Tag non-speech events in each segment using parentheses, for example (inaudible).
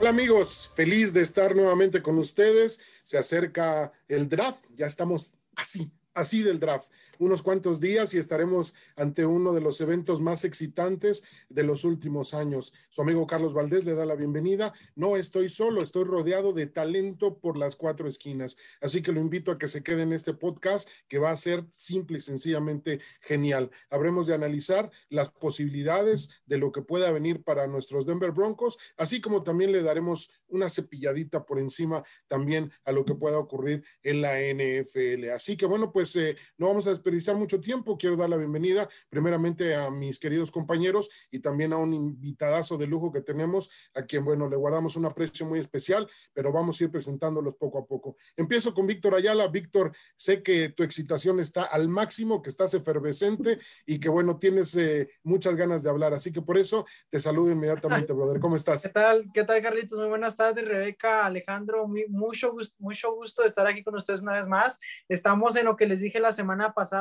Hola amigos, feliz de estar nuevamente con ustedes. Se acerca el draft, ya estamos así, así del draft unos cuantos días y estaremos ante uno de los eventos más excitantes de los últimos años. Su amigo Carlos Valdés le da la bienvenida. No estoy solo, estoy rodeado de talento por las cuatro esquinas. Así que lo invito a que se quede en este podcast que va a ser simple y sencillamente genial. Habremos de analizar las posibilidades de lo que pueda venir para nuestros Denver Broncos, así como también le daremos una cepilladita por encima también a lo que pueda ocurrir en la NFL. Así que bueno, pues eh, no vamos a desperdiciar mucho tiempo. Quiero dar la bienvenida primeramente a mis queridos compañeros y también a un invitadazo de lujo que tenemos, a quien, bueno, le guardamos un aprecio muy especial, pero vamos a ir presentándolos poco a poco. Empiezo con Víctor Ayala. Víctor, sé que tu excitación está al máximo, que estás efervescente y que, bueno, tienes eh, muchas ganas de hablar. Así que por eso te saludo inmediatamente, (laughs) brother. ¿Cómo estás? ¿Qué tal? ¿Qué tal, Carlitos? Muy buenas tardes, Rebeca, Alejandro. mucho, mucho gusto de estar aquí con ustedes una vez más. Estamos en lo que les dije la semana pasada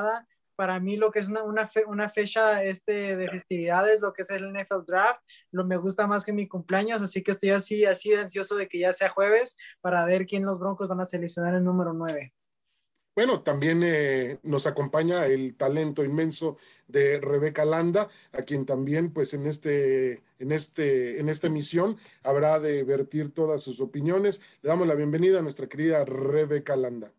para mí lo que es una, fecha este de festividades, lo que es el NFL Draft, lo me gusta más que mi cumpleaños, así que estoy así, así ansioso de que ya sea jueves para ver quién los Broncos van a seleccionar el número 9. Bueno, también eh, nos acompaña el talento inmenso de Rebeca Landa, a quien también, pues, en este, en este, en esta emisión habrá de vertir todas sus opiniones. Le damos la bienvenida a nuestra querida Rebeca Landa.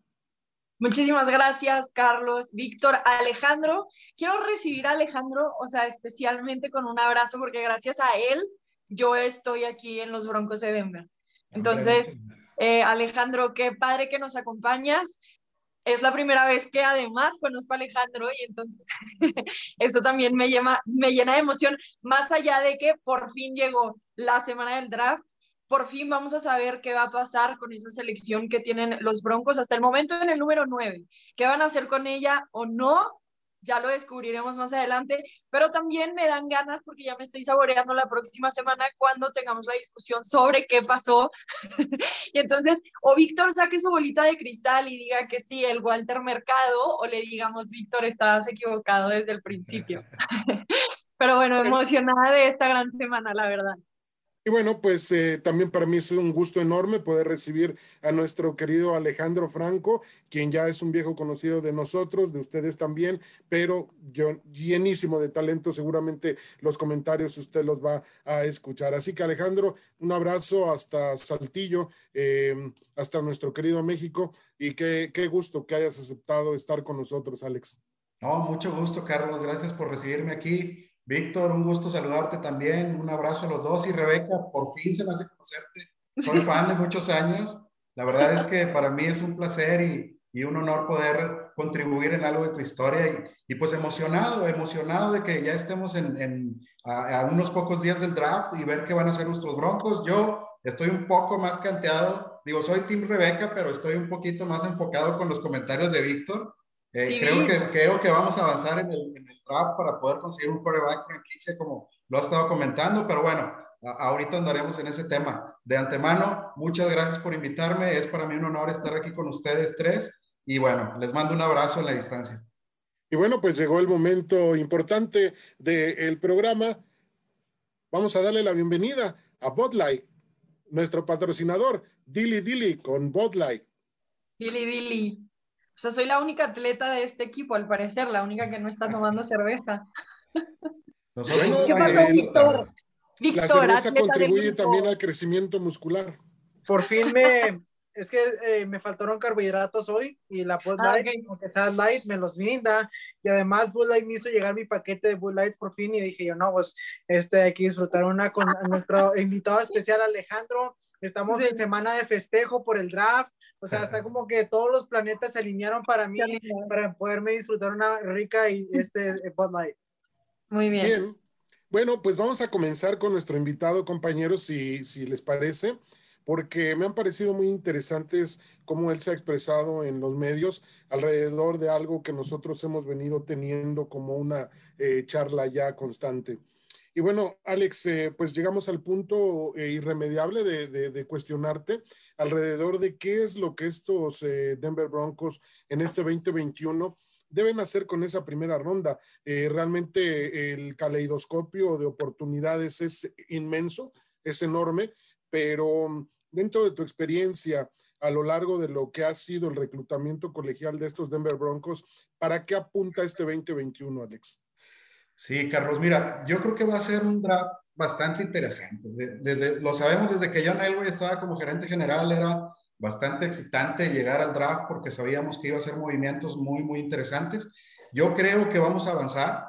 Muchísimas gracias, Carlos, Víctor, Alejandro. Quiero recibir a Alejandro, o sea, especialmente con un abrazo, porque gracias a él yo estoy aquí en los Broncos de Denver. Entonces, eh, Alejandro, qué padre que nos acompañas. Es la primera vez que además conozco a Alejandro y entonces (laughs) eso también me, me llena de emoción, más allá de que por fin llegó la semana del draft por fin vamos a saber qué va a pasar con esa selección que tienen los Broncos hasta el momento en el número 9. ¿Qué van a hacer con ella o no? Ya lo descubriremos más adelante, pero también me dan ganas porque ya me estoy saboreando la próxima semana cuando tengamos la discusión sobre qué pasó. (laughs) y entonces, o Víctor saque su bolita de cristal y diga que sí, el Walter Mercado, o le digamos, Víctor, estabas equivocado desde el principio. (laughs) (laughs) pero bueno, emocionada de esta gran semana, la verdad. Y bueno, pues eh, también para mí es un gusto enorme poder recibir a nuestro querido Alejandro Franco, quien ya es un viejo conocido de nosotros, de ustedes también, pero llenísimo de talento, seguramente los comentarios usted los va a escuchar. Así que Alejandro, un abrazo hasta Saltillo, em, hasta nuestro querido México, y qué, qué gusto que hayas aceptado estar con nosotros, Alex. No, mucho gusto, Carlos, gracias por recibirme aquí Víctor, un gusto saludarte también. Un abrazo a los dos. Y Rebeca, por fin se me hace conocerte. Soy fan de muchos años. La verdad es que para mí es un placer y, y un honor poder contribuir en algo de tu historia. Y, y pues emocionado, emocionado de que ya estemos en, en a, unos pocos días del draft y ver qué van a hacer nuestros broncos. Yo estoy un poco más canteado. Digo, soy Team Rebeca, pero estoy un poquito más enfocado con los comentarios de Víctor. Eh, creo, que, creo que vamos a avanzar en el, en el, draft para poder conseguir un quarterback franquicia como lo ha estado comentando, pero bueno, ahorita andaremos en ese tema. De antemano, muchas gracias por invitarme, es para mí un honor estar aquí con ustedes tres y bueno, les mando un abrazo en la distancia. Y bueno, pues llegó el momento importante del programa. Vamos a darle la bienvenida a Botlight, nuestro patrocinador, Dilly Dilly con Botlight. Dilly Dilly. O sea, soy la única atleta de este equipo, al parecer, la única que no está tomando cerveza. ¿Qué pasó, Víctor? Víctor? La cerveza contribuye también al crecimiento muscular. Por fin me, es que eh, me faltaron carbohidratos hoy y la Bud ah, Light, aunque sea light, me los brinda. Y además Bud Light me hizo llegar mi paquete de Bud Light por fin y dije yo, no, pues este, hay que disfrutar una con nuestro invitado especial Alejandro. Estamos en semana de festejo por el draft. O sea, está como que todos los planetas se alinearon para mí, para poderme disfrutar una rica y (laughs) este Bud Light. Muy bien. bien. Bueno, pues vamos a comenzar con nuestro invitado, compañeros, si, si les parece, porque me han parecido muy interesantes cómo él se ha expresado en los medios alrededor de algo que nosotros hemos venido teniendo como una eh, charla ya constante. Y bueno, Alex, eh, pues llegamos al punto eh, irremediable de, de, cuestionarte alrededor de qué es lo que estos eh, Denver Broncos en este 2021 deben hacer con esa primera ronda. realmente el caleidoscopio de oportunidades es inmenso, es enorme, pero dentro de tu experiencia a lo largo de lo que ha sido el reclutamiento colegial de estos Denver Broncos, ¿para qué apunta este 2021, Alex? Sí, Carlos, mira, yo creo que va a ser un draft bastante interesante. Desde, lo sabemos desde que John Elway estaba como gerente general, era bastante excitante llegar al draft porque sabíamos que iba a ser movimientos muy, muy interesantes. Yo creo que vamos a avanzar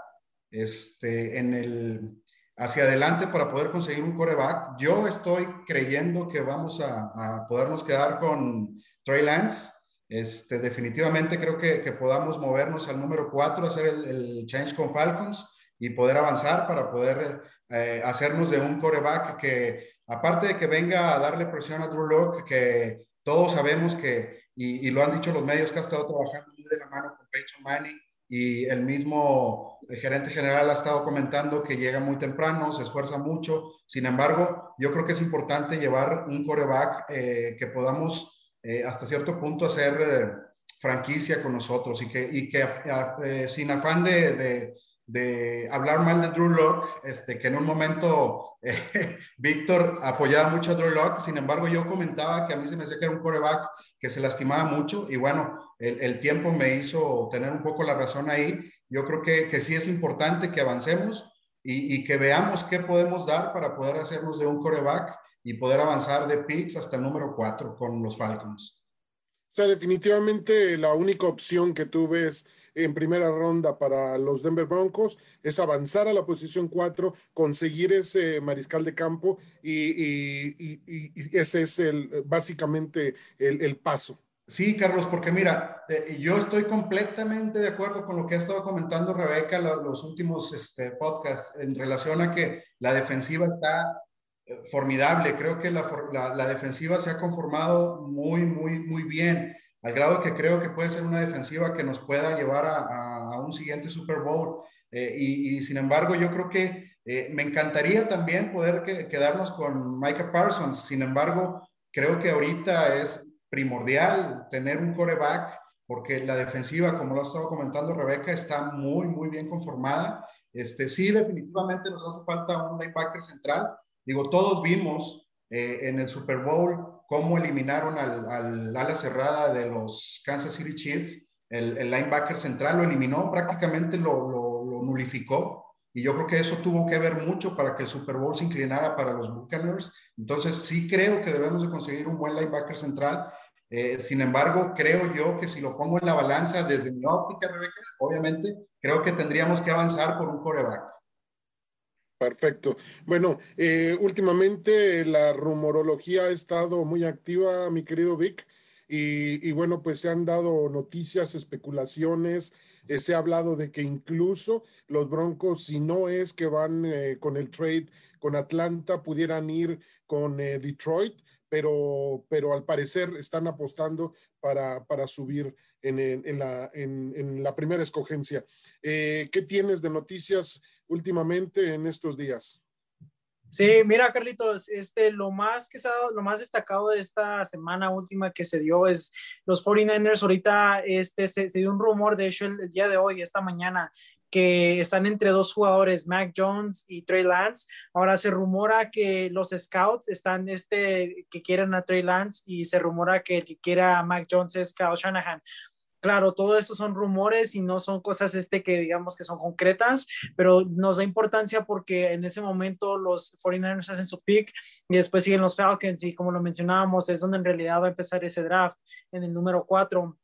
este, en el, hacia adelante para poder conseguir un coreback. Yo estoy creyendo que vamos a, a podernos quedar con Trey Lance. Este, definitivamente creo que, podamos movernos al número 4, hacer el change con Falcons y poder avanzar para poder eh, hacernos de un coreback que, aparte de que venga a darle presión a Drew Locke, que todos sabemos que, y, lo han dicho los medios que ha estado trabajando muy de la mano con Peyton Manning, y el mismo gerente general ha estado comentando que llega muy temprano, se esfuerza mucho. Sin embargo, yo creo que es importante llevar un coreback eh, que podamos eh, hasta cierto punto hacer franquicia con nosotros y que, y que sin afán de, de hablar mal de Drew Locke, este, que en un momento eh, (laughs) Víctor apoyaba mucho a Drew Locke, sin embargo yo comentaba que a mí se me hacía que era un coreback que se lastimaba mucho y bueno, el, tiempo me hizo tener un poco la razón ahí. Yo creo que, que sí es importante que avancemos y, y, que veamos qué podemos dar para poder hacernos de un coreback y poder avanzar de picks hasta el número 4 con los Falcons. O sea, definitivamente la única opción que tú ves en primera ronda para los Denver Broncos es avanzar a la posición 4, conseguir ese mariscal de campo y, ese es el, básicamente el, paso. Sí, Carlos, porque mira, eh, yo estoy completamente de acuerdo con lo que ha estado comentando Rebeca los últimos este, podcasts en relación a que la defensiva está eh, formidable. Creo que la, la, defensiva se ha conformado muy, muy, muy bien al grado que creo que puede ser una defensiva que nos pueda llevar a, un siguiente Super Bowl. Eh, y, sin embargo, yo creo que eh, me encantaría también poder quedarnos con Micah Parsons. Sin embargo, creo que ahorita es primordial tener un coreback porque la defensiva, como lo ha estado comentando Rebeca, está muy, muy bien conformada. Este, sí, definitivamente nos hace falta un linebacker central. Digo, todos vimos eh, en el Super Bowl cómo eliminaron al, al, ala cerrada de los Kansas City Chiefs, el, el linebacker central lo eliminó, prácticamente lo, lo, lo, nulificó. Y yo creo que eso tuvo que ver mucho para que el Super Bowl se inclinara para los Buccaneers. Entonces, sí creo que debemos de conseguir un buen linebacker central. Eh, sin embargo, creo yo que si lo pongo en la balanza desde mi óptica, Rebeca, obviamente, creo que tendríamos que avanzar por un coreback. Perfecto. Bueno, eh, últimamente la rumorología ha estado muy activa, mi querido Vic, y, bueno, pues se han dado noticias, especulaciones, eh, se ha hablado de que incluso los Broncos, si no es que van eh, con el trade con Atlanta, pudieran ir con Detroit, pero, pero al parecer están apostando para, para subir en, en, la, en, la, primera escogencia. ¿Qué tienes de noticias? últimamente en estos días? Sí, mira, Carlitos, este, lo más que se ha lo más destacado de esta semana última que se dio es los 49ers. Ahorita este, se, dio un rumor, de hecho, el, día de hoy, esta mañana, que están entre dos jugadores, Mac Jones y Trey Lance. Ahora se rumora que los scouts están este que quieren a Trey Lance y se rumora que el que quiera a Mac Jones es Kyle Shanahan claro, todo esto son rumores y no son cosas este que digamos que son concretas, pero nos da importancia porque en ese momento los 49ers hacen su pick y después siguen los Falcons y como lo mencionábamos es donde en realidad va a empezar ese draft en el número 4.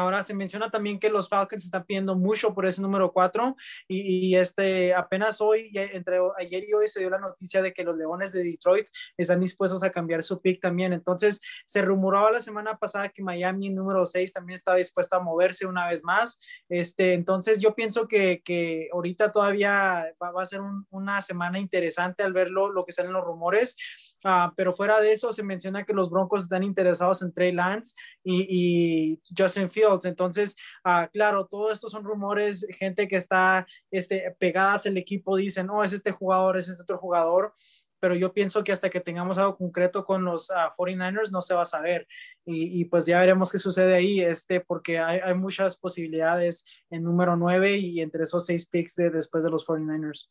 Ahora se menciona también que los Falcons están pidiendo mucho por ese número 4 y, este apenas hoy, entre ayer y hoy se dio la noticia de que los Leones de Detroit están dispuestos a cambiar su pick también. Entonces se rumoraba la semana pasada que Miami número 6 también estaba dispuesta a moverse una vez más. Este, entonces yo pienso que, que ahorita todavía va, a ser una semana interesante al ver lo, que salen los rumores. Uh, pero fuera de eso, se menciona que los Broncos están interesados en Trey Lance y, Justin Fields entonces, uh, claro, todo esto son rumores, gente que está este, pegadas al equipo dicen, oh, es este jugador, es este otro jugador, pero yo pienso que hasta que tengamos algo concreto con los 49ers ah, no se va a saber y, pues ya veremos qué sucede ahí, este, porque hay, hay, muchas posibilidades en número 9 y entre esos seis picks de, después de los 49ers.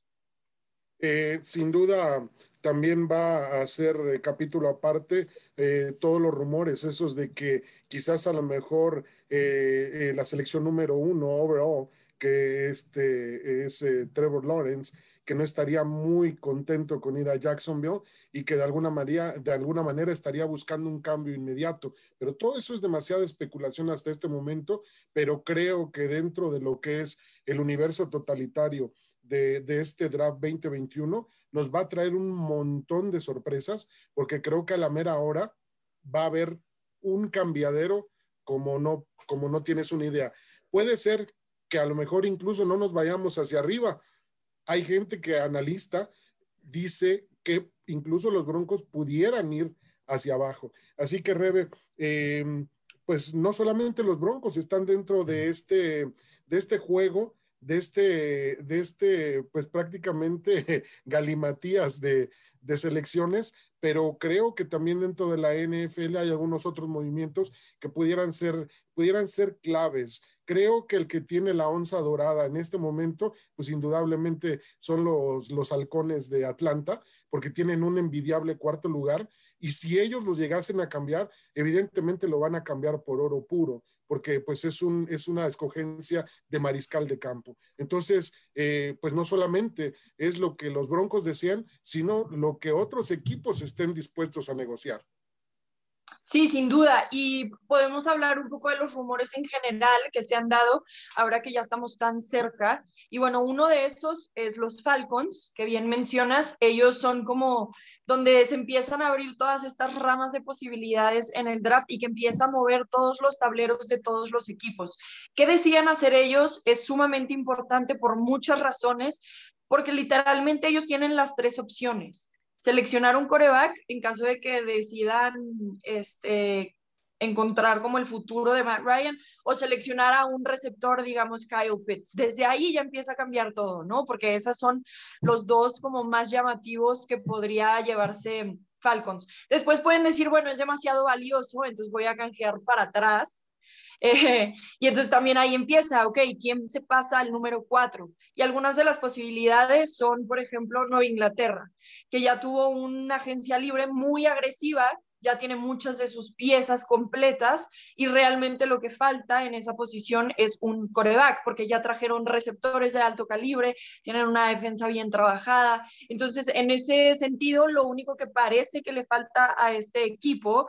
Eh, sin duda, también va a ser eh, capítulo aparte eh, todos los rumores, esos de que quizás a lo mejor eh, la selección número uno overall, que este es Trevor Lawrence, que no estaría muy contento con ir a Jacksonville y que de alguna, manera, de alguna manera estaría buscando un cambio inmediato. Pero todo eso es demasiada especulación hasta este momento, pero creo que dentro de lo que es el universo totalitario de, de, este draft 2021 nos va a traer un montón de sorpresas porque creo que a la mera hora va a haber un cambiadero como no, como no tienes una idea. Puede ser que a lo mejor incluso no nos vayamos hacia arriba, hay gente que analista dice que incluso los Broncos pudieran ir hacia abajo. Así que, Rebe, em, pues no solamente los Broncos están dentro de este, de este juego, de este, de este, pues prácticamente (laughs) galimatías de, de selecciones, pero creo que también dentro de la NFL hay algunos otros movimientos que pudieran ser, pudieran ser claves. Creo que el que tiene la onza dorada en este momento, pues indudablemente son los, los halcones de Atlanta, porque tienen un envidiable cuarto lugar. Y si ellos los llegasen a cambiar, evidentemente lo van a cambiar por oro puro porque pues es, un, es una escogencia de mariscal de campo. Entonces, eh, pues no solamente es lo que los Broncos desean, sino lo que otros equipos estén dispuestos a negociar. Sí, sin duda. Y podemos hablar un poco de los rumores en general que se han dado ahora que ya estamos tan cerca. Y bueno, uno de esos es los Falcons, que bien mencionas. Ellos son como donde se empiezan a abrir todas estas ramas de posibilidades en el draft y que empieza a mover todos los tableros de todos los equipos. ¿Qué decían hacer ellos? Es sumamente importante por muchas razones, porque literalmente ellos tienen las tres opciones seleccionar un coreback en caso de que decidan este, encontrar como el futuro de Matt Ryan o seleccionar a un receptor, digamos, Kyle Pitts. Desde ahí ya empieza a cambiar todo, ¿no? Porque esos son los dos como más llamativos que podría llevarse Falcons. Después pueden decir, bueno, es demasiado valioso, entonces voy a canjear para atrás eh, y entonces también ahí empieza, ok, ¿quién se pasa al número cuatro? Y algunas de las posibilidades son, por ejemplo, Nueva Inglaterra, que ya tuvo una agencia libre muy agresiva, ya tiene muchas de sus piezas completas y realmente lo que falta en esa posición es un coreback, porque ya trajeron receptores de alto calibre, tienen una defensa bien trabajada. Entonces, en ese sentido, lo único que parece que le falta a este equipo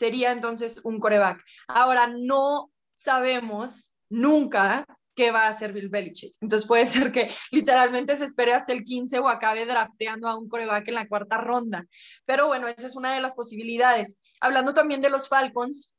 sería entonces un coreback. Ahora, no sabemos nunca qué va a hacer Bill Belichick. Entonces puede ser que literalmente se espere hasta el 15 o acabe drafteando a un coreback en la cuarta ronda. Pero bueno, esa es una de las posibilidades. Hablando también de los Falcons,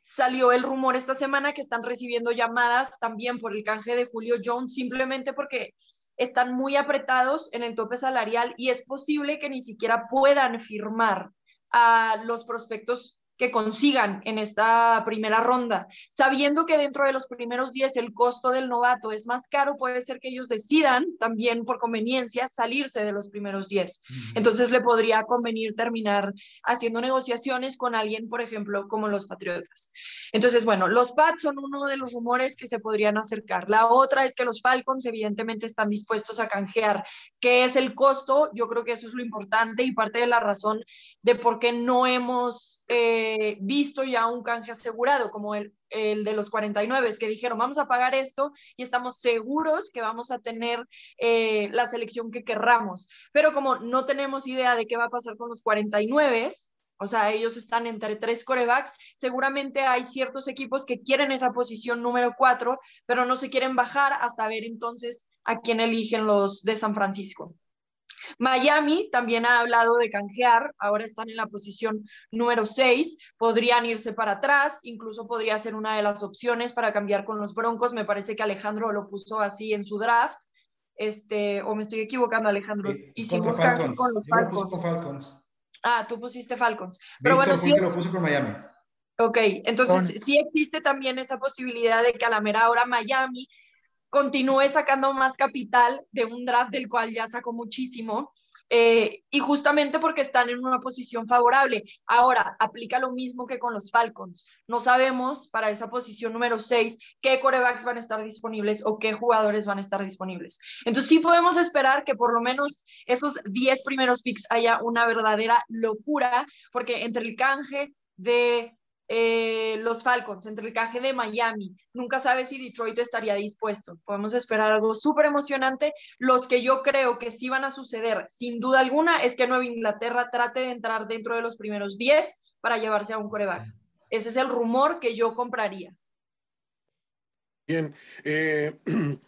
salió el rumor esta semana que están recibiendo llamadas también por el canje de Julio Jones, simplemente porque están muy apretados en el tope salarial y es posible que ni siquiera puedan firmar a los prospectos que consigan en esta primera ronda, sabiendo que dentro de los primeros 10 el costo del novato es más caro, puede ser que ellos decidan también por conveniencia salirse de los primeros 10. Entonces le podría convenir terminar haciendo negociaciones con alguien, por ejemplo, como los Patriotas. Entonces, bueno, los Pats son uno de los rumores que se podrían acercar. La otra es que los Falcons evidentemente están dispuestos a canjear. ¿Qué es el costo? Yo creo que eso es lo importante y parte de la razón de por qué no hemos eh, visto ya un canje asegurado como el, el de los 49, que dijeron, vamos a pagar esto y estamos seguros que vamos a tener eh, la selección que querramos. Pero como no tenemos idea de qué va a pasar con los 49, o sea, ellos están entre tres corebacks. Seguramente hay ciertos equipos que quieren esa posición número cuatro, pero no se quieren bajar hasta ver entonces a quién eligen los de San Francisco. Miami también ha hablado de canjear, ahora están en la posición número 6, podrían irse para atrás, incluso podría ser una de las opciones para cambiar con los Broncos, me parece que Alejandro lo puso así en su draft, este, o me estoy equivocando Alejandro, y si buscan con los Falcons. Ah, tú pusiste Falcons. Pero bueno, sí. lo puso con Miami. Ok, entonces sí existe también esa posibilidad de que a la mera hora Miami continúe sacando más capital de un draft del cual ya sacó muchísimo eh, y justamente porque están en una posición favorable. Ahora, aplica lo mismo que con los Falcons. No sabemos para esa posición número 6 qué corebacks van a estar disponibles o qué jugadores van a estar disponibles. Entonces sí podemos esperar que por lo menos esos 10 primeros picks haya una verdadera locura, porque entre el canje de eh, los Falcons, entre el caje de Miami. Nunca sabe si Detroit estaría dispuesto. Podemos esperar algo súper emocionante. Los que yo creo que sí van a suceder, sin duda alguna, es que Nueva Inglaterra trate de entrar dentro de los primeros 10 para llevarse a un coreback. Ese es el rumor que yo compraría. Bien. Eh, (clears throat)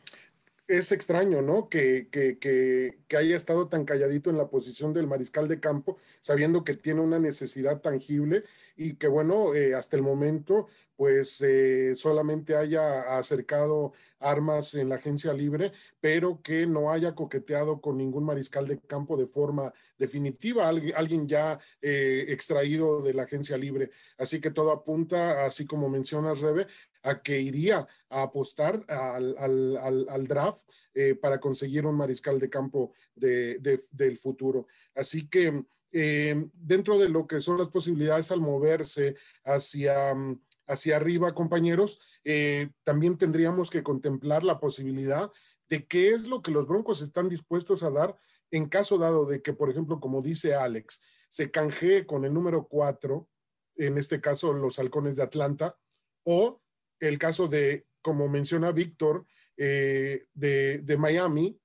es extraño, ¿no? Que, que, que, haya estado tan calladito en la posición del mariscal de campo, sabiendo que tiene una necesidad tangible y que, bueno, eh, hasta el momento, pues eh, solamente haya acercado armas en la agencia libre, pero que no haya coqueteado con ningún mariscal de campo de forma definitiva, alguien, alguien ya eh, extraído de la agencia libre. Así que todo apunta, así como mencionas, Rebe, a que iría a apostar al, al, al, draft eh, para conseguir un mariscal de campo de, de, del futuro. Así que eh, dentro de lo que son las posibilidades al moverse hacia, hacia arriba, compañeros, eh, también tendríamos que contemplar la posibilidad de qué es lo que los Broncos están dispuestos a dar en caso dado de que, por ejemplo, como dice Alex, se canjee con el número 4, en este caso los halcones de Atlanta, o el caso de, como menciona Víctor, eh, de, de, Miami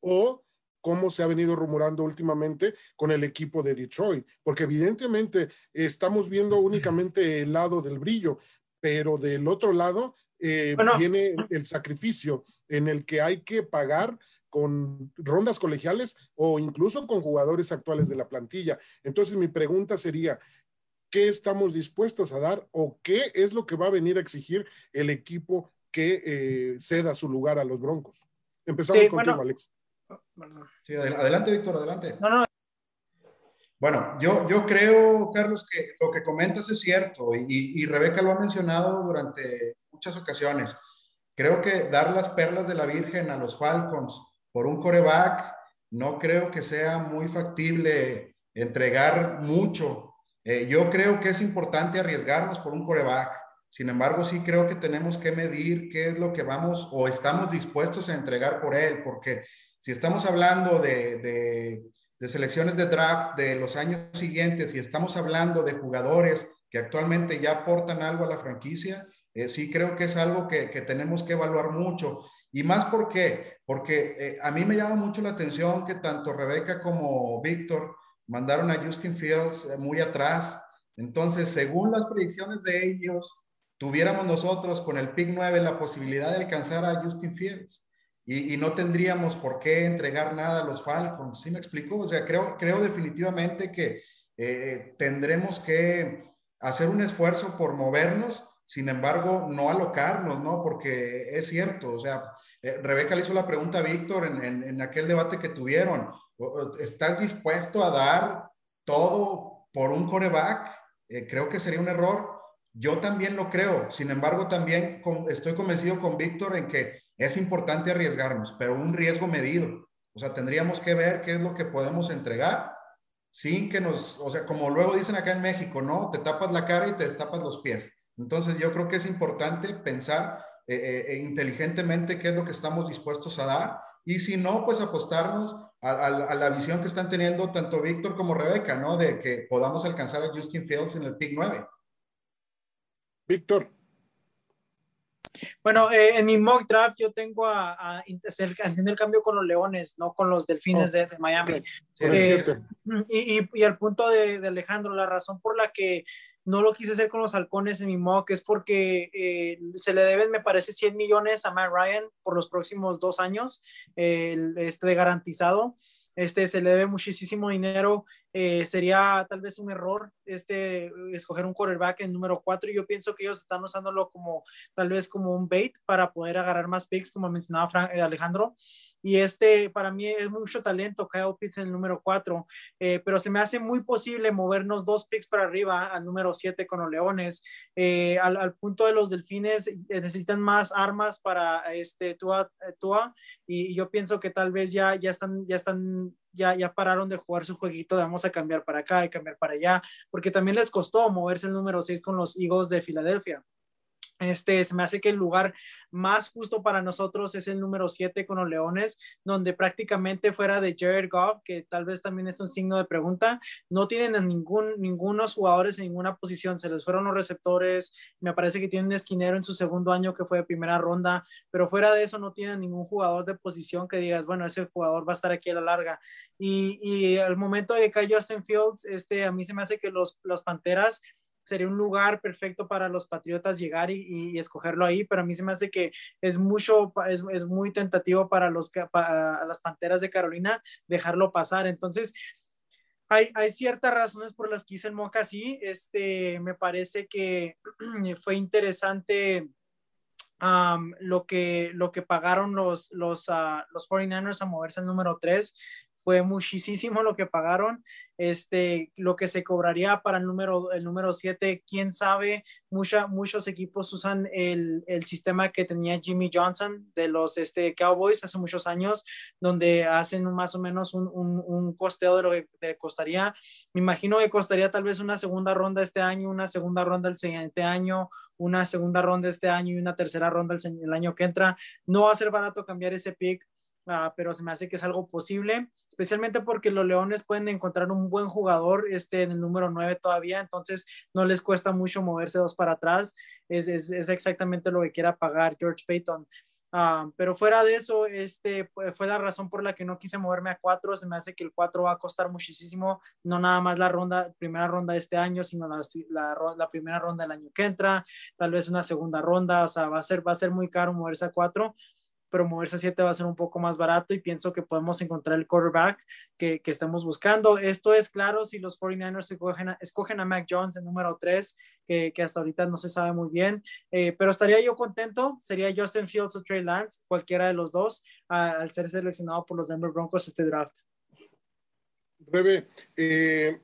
o cómo se ha venido rumorando últimamente con el equipo de Detroit, porque evidentemente estamos viendo únicamente el lado del brillo, pero del otro lado eh, viene el sacrificio en el que hay que pagar con rondas colegiales o incluso con jugadores actuales de la plantilla. Entonces mi pregunta sería, qué estamos dispuestos a dar o qué es lo que va a venir a exigir el equipo que eh, ceda su lugar a los Broncos. Empezamos contigo, Alex. Sí, adelante, Víctor, adelante. No, no. Bueno, yo, yo creo, Carlos, que lo que comentas es cierto y, y, Rebeca lo ha mencionado durante muchas ocasiones. Creo que dar las perlas de la Virgen a los Falcons por un coreback, no creo que sea muy factible entregar mucho eh, yo creo que es importante arriesgarnos por un coreback. Sin embargo, sí creo que tenemos que medir qué es lo que vamos o estamos dispuestos a entregar por él, porque si estamos hablando de, selecciones de draft de los años siguientes y estamos hablando de jugadores que actualmente ya aportan algo a la franquicia, eh, sí creo que es algo que, tenemos que evaluar mucho. Y más porque, porque eh, a mí me llama mucho la atención que tanto Rebeca como Víctor mandaron a Justin Fields eh, muy atrás. Entonces, según las predicciones de ellos, tuviéramos nosotros con el pick 9 la posibilidad de alcanzar a Justin Fields y, no tendríamos por qué entregar nada a los Falcons. ¿Sí me explico? O sea, creo, creo definitivamente que eh, tendremos que hacer un esfuerzo por movernos, sin embargo, no alocarnos, ¿no? Porque es cierto, o sea, eh, Rebeca le hizo la pregunta a Víctor en, aquel debate que tuvieron. ¿Estás dispuesto a dar todo por un coreback? Eh, creo que sería un error. Yo también lo creo. Sin embargo, también estoy convencido con Víctor en que es importante arriesgarnos, pero un riesgo medido. O sea, tendríamos que ver qué es lo que podemos entregar sin que nos, o sea, como luego dicen acá en México, ¿no? Te tapas la cara y te destapas los pies. Entonces yo creo que es importante pensar eh, eh, inteligentemente qué es lo que estamos dispuestos a dar y si no, pues apostarnos a, la visión que están teniendo tanto Víctor como Rebeca, ¿no? De que podamos alcanzar a Justin Fields en el pick 9. Víctor. Bueno, eh, en mi mock draft yo tengo a, a, haciendo el cambio con los Leones, no con los Delfines oh. de, Miami. Eh, y, y, y, al punto de, de, Alejandro, la razón por la que no lo quise hacer con los halcones en mi mock, es porque eh, se le deben, me parece, 100 millones a Matt Ryan por los próximos dos años, este de garantizado. Este, se le debe muchísimo dinero eh, sería tal vez un error este, escoger un quarterback en número 4. Yo pienso que ellos están usándolo como tal vez como un bait para poder agarrar más picks, como mencionaba Frank, eh, Alejandro. Y este para mí es mucho talento, Kyle Pitts en el número 4, eh, pero se me hace muy posible movernos dos picks para arriba al número 7 con los Leones. al, al, punto de los Delfines necesitan más armas para este Tua, Tua y yo pienso que tal vez ya, ya están, ya están ya, ya pararon de jugar su jueguito de vamos a cambiar para acá y cambiar para allá, porque también les costó moverse el número 6 con los Eagles de Filadelfia. Este, se me hace que el lugar más justo para nosotros es el número 7 con los Leones, donde prácticamente fuera de Jared Goff, que tal vez también es un signo de pregunta, no tienen a ningún, ningunos jugadores en ninguna posición, se les fueron los receptores, me parece que tienen un esquinero en su segundo año que fue de primera ronda, pero fuera de eso no tienen ningún jugador de posición que digas, bueno, ese jugador va a estar aquí a la larga. Y, y al momento de que Justin Fields, este, a mí se me hace que los, los Panteras sería un lugar perfecto para los Patriotas llegar y, escogerlo ahí, pero a mí se me hace que es mucho, es, muy tentativo para, los, para las Panteras de Carolina dejarlo pasar. Entonces, hay, ciertas razones por las que hice el mock así. Este, me parece que (clears throat) fue interesante lo, que, lo que pagaron los, los, uh, los 49ers a moverse al número 3 fue muchísimo lo que pagaron, este, lo que se cobraría para el número, el número 7, quién sabe, Mucha, muchos equipos usan el, el, sistema que tenía Jimmy Johnson de los este, Cowboys hace muchos años, donde hacen más o menos un, un, un costeo de lo que costaría. Me imagino que costaría tal vez una segunda ronda este año, una segunda ronda el siguiente año, una segunda ronda este año y una tercera ronda el, el año que entra. No va a ser barato cambiar ese pick Ah, pero se me hace que es algo posible, especialmente porque los Leones pueden encontrar un buen jugador este, en el número 9 todavía, entonces no les cuesta mucho moverse dos para atrás, es, es, es exactamente lo que quiera pagar George Payton. Uh, pero fuera de eso, este fue la razón por la que no quise moverme a 4. Se me hace que el 4 va a costar muchísimo, no nada más la ronda, primera ronda de este año, sino la, la, la, primera ronda del año que entra, tal vez una segunda ronda. O sea, va a ser, va a ser muy caro moverse a 4 pero moverse a 7 va a ser un poco más barato y pienso que podemos encontrar el quarterback que, que estamos buscando. Esto es claro si los 49ers escogen a, escogen a Mac Jones en número 3, que, que, hasta ahorita no se sabe muy bien, eh, pero estaría yo contento, sería Justin Fields o Trey Lance, cualquiera de los dos, a, al ser seleccionado por los Denver Broncos este draft. Rebe, eh,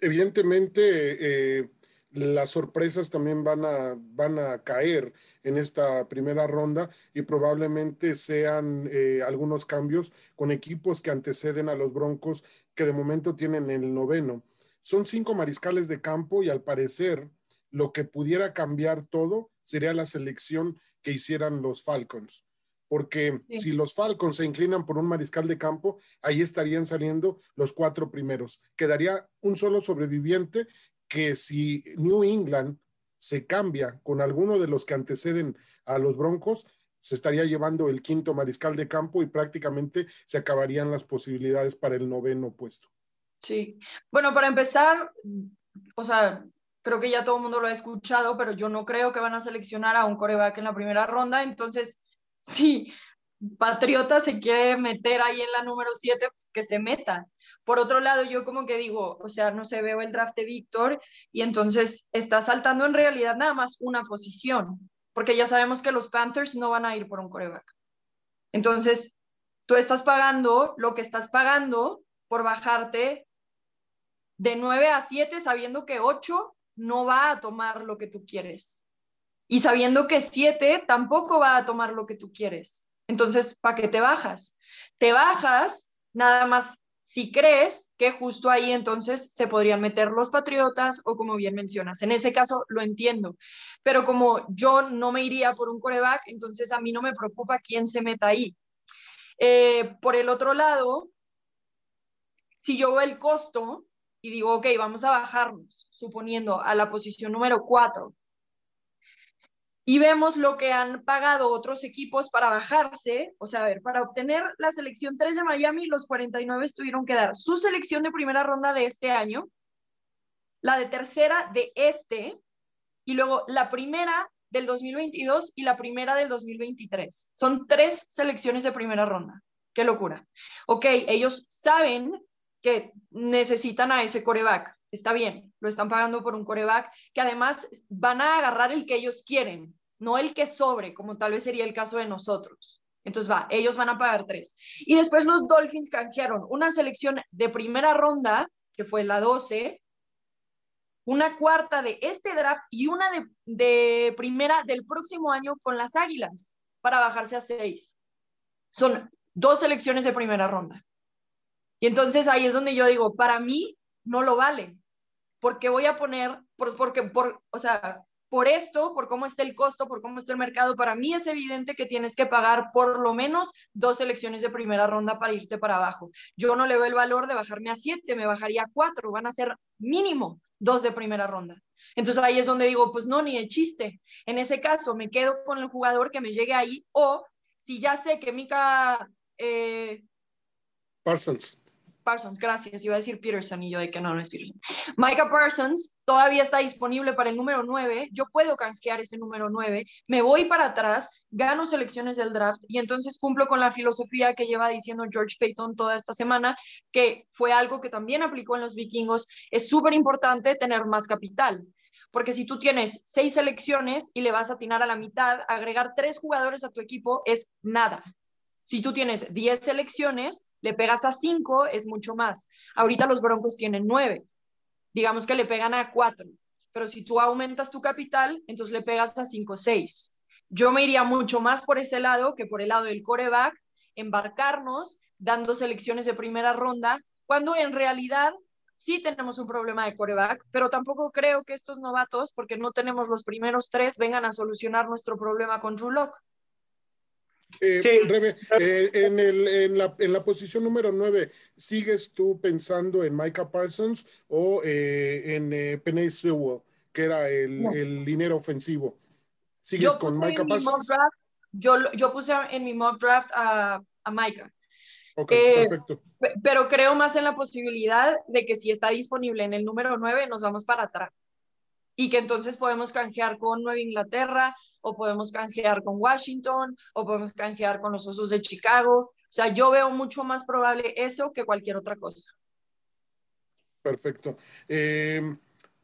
evidentemente eh, las sorpresas también van a, van a caer en esta primera ronda y probablemente sean eh, algunos cambios con equipos que anteceden a los Broncos que de momento tienen el noveno. Son cinco mariscales de campo y al parecer lo que pudiera cambiar todo sería la selección que hicieran los Falcons. Porque si los Falcons se inclinan por un mariscal de campo, ahí estarían saliendo los cuatro primeros. Quedaría un solo sobreviviente que si New England se cambia con alguno de los que anteceden a los Broncos, se estaría llevando el quinto mariscal de campo y prácticamente se acabarían las posibilidades para el noveno puesto. Sí, bueno, para empezar, o sea, creo que ya todo el mundo lo ha escuchado, pero yo no creo que van a seleccionar a un coreback en la primera ronda, entonces, (laughs) sí, Patriota se quiere meter ahí en la número 7, pues que se meta. Por otro lado, yo como que digo, o sea, no sé, veo el draft de Víctor y entonces está saltando en realidad nada más una posición, porque ya sabemos que los Panthers no van a ir por un coreback. Entonces, tú estás pagando lo que estás pagando por bajarte de 9 a 7 sabiendo que 8 no va a tomar lo que tú quieres. Y sabiendo que 7 tampoco va a tomar lo que tú quieres. Entonces, ¿para qué te bajas? Te bajas nada más si crees que justo ahí entonces se podrían meter los patriotas o como bien mencionas, en ese caso lo entiendo, pero como yo no me iría por un coreback, entonces a mí no me preocupa quién se meta ahí. Eh, por el otro lado, si yo veo el costo y digo, ok, vamos a bajarnos, suponiendo a la posición número 4, y vemos lo que han pagado otros equipos para bajarse, o sea, a ver, para obtener la selección 3 de Miami, los 49 tuvieron que dar su selección de primera ronda de este año, la de tercera de este, y luego la primera del 2022 y la primera del 2023. Son tres selecciones de primera ronda. Qué locura. Ok, ellos saben que necesitan a ese coreback. Está bien, lo están pagando por un coreback que además van a agarrar el que ellos quieren, no el que sobre, como tal vez sería el caso de nosotros. Entonces va, ellos van a pagar tres. Y después los Dolphins canjearon una selección de primera ronda, que fue la 12, una cuarta de este draft y una de, de primera del próximo año con las Águilas para bajarse a seis. Son dos selecciones de primera ronda. Y entonces ahí es donde yo digo, para mí no lo vale, porque voy a poner, por, porque, por, o sea, por esto, por cómo está el costo, por cómo está el mercado, para mí es evidente que tienes que pagar por lo menos dos selecciones de primera ronda para irte para abajo. Yo no le veo el valor de bajarme a siete, me bajaría a cuatro, van a ser mínimo dos de primera ronda. Entonces ahí es donde digo, pues no, ni de chiste. En ese caso, me quedo con el jugador que me llegue ahí o si ya sé que Mika... Eh, Parsons. Parsons, gracias. Iba a decir Peterson y yo de que no, no es Peterson. Micah Parsons todavía está disponible para el número 9. Yo puedo canjear ese número 9. Me voy para atrás, gano selecciones del draft y entonces cumplo con la filosofía que lleva diciendo George Payton toda esta semana, que fue algo que también aplicó en los vikingos. Es súper importante tener más capital. Porque si tú tienes seis selecciones y le vas a atinar a la mitad, agregar tres jugadores a tu equipo es nada. Si tú tienes diez selecciones, le pegas a 5, es mucho más. Ahorita los Broncos tienen 9. Digamos que le pegan a 4. Pero si tú aumentas tu capital, entonces le pegas a 5 o 6. Yo me iría mucho más por ese lado que por el lado del coreback, embarcarnos dando selecciones de primera ronda, cuando en realidad sí tenemos un problema de coreback, pero tampoco creo que estos novatos, porque no tenemos los primeros tres, vengan a solucionar nuestro problema con Drew eh, sí. Rebe, eh, en, el, en, la, en, la, posición número 9, ¿sigues tú pensando en Micah Parsons o eh, en eh, Penny Sewell, que era el, no. el dinero ofensivo? ¿Sigues con Micah Parsons? Draft, yo, yo puse en mi mock draft a, a Micah. Ok, perfecto. Pero creo más en la posibilidad de que si está disponible en el número 9, nos vamos para atrás y que entonces podemos canjear con Nueva Inglaterra o podemos canjear con Washington o podemos canjear con los Osos de Chicago. O sea, yo veo mucho más probable eso que cualquier otra cosa. Perfecto. Eh,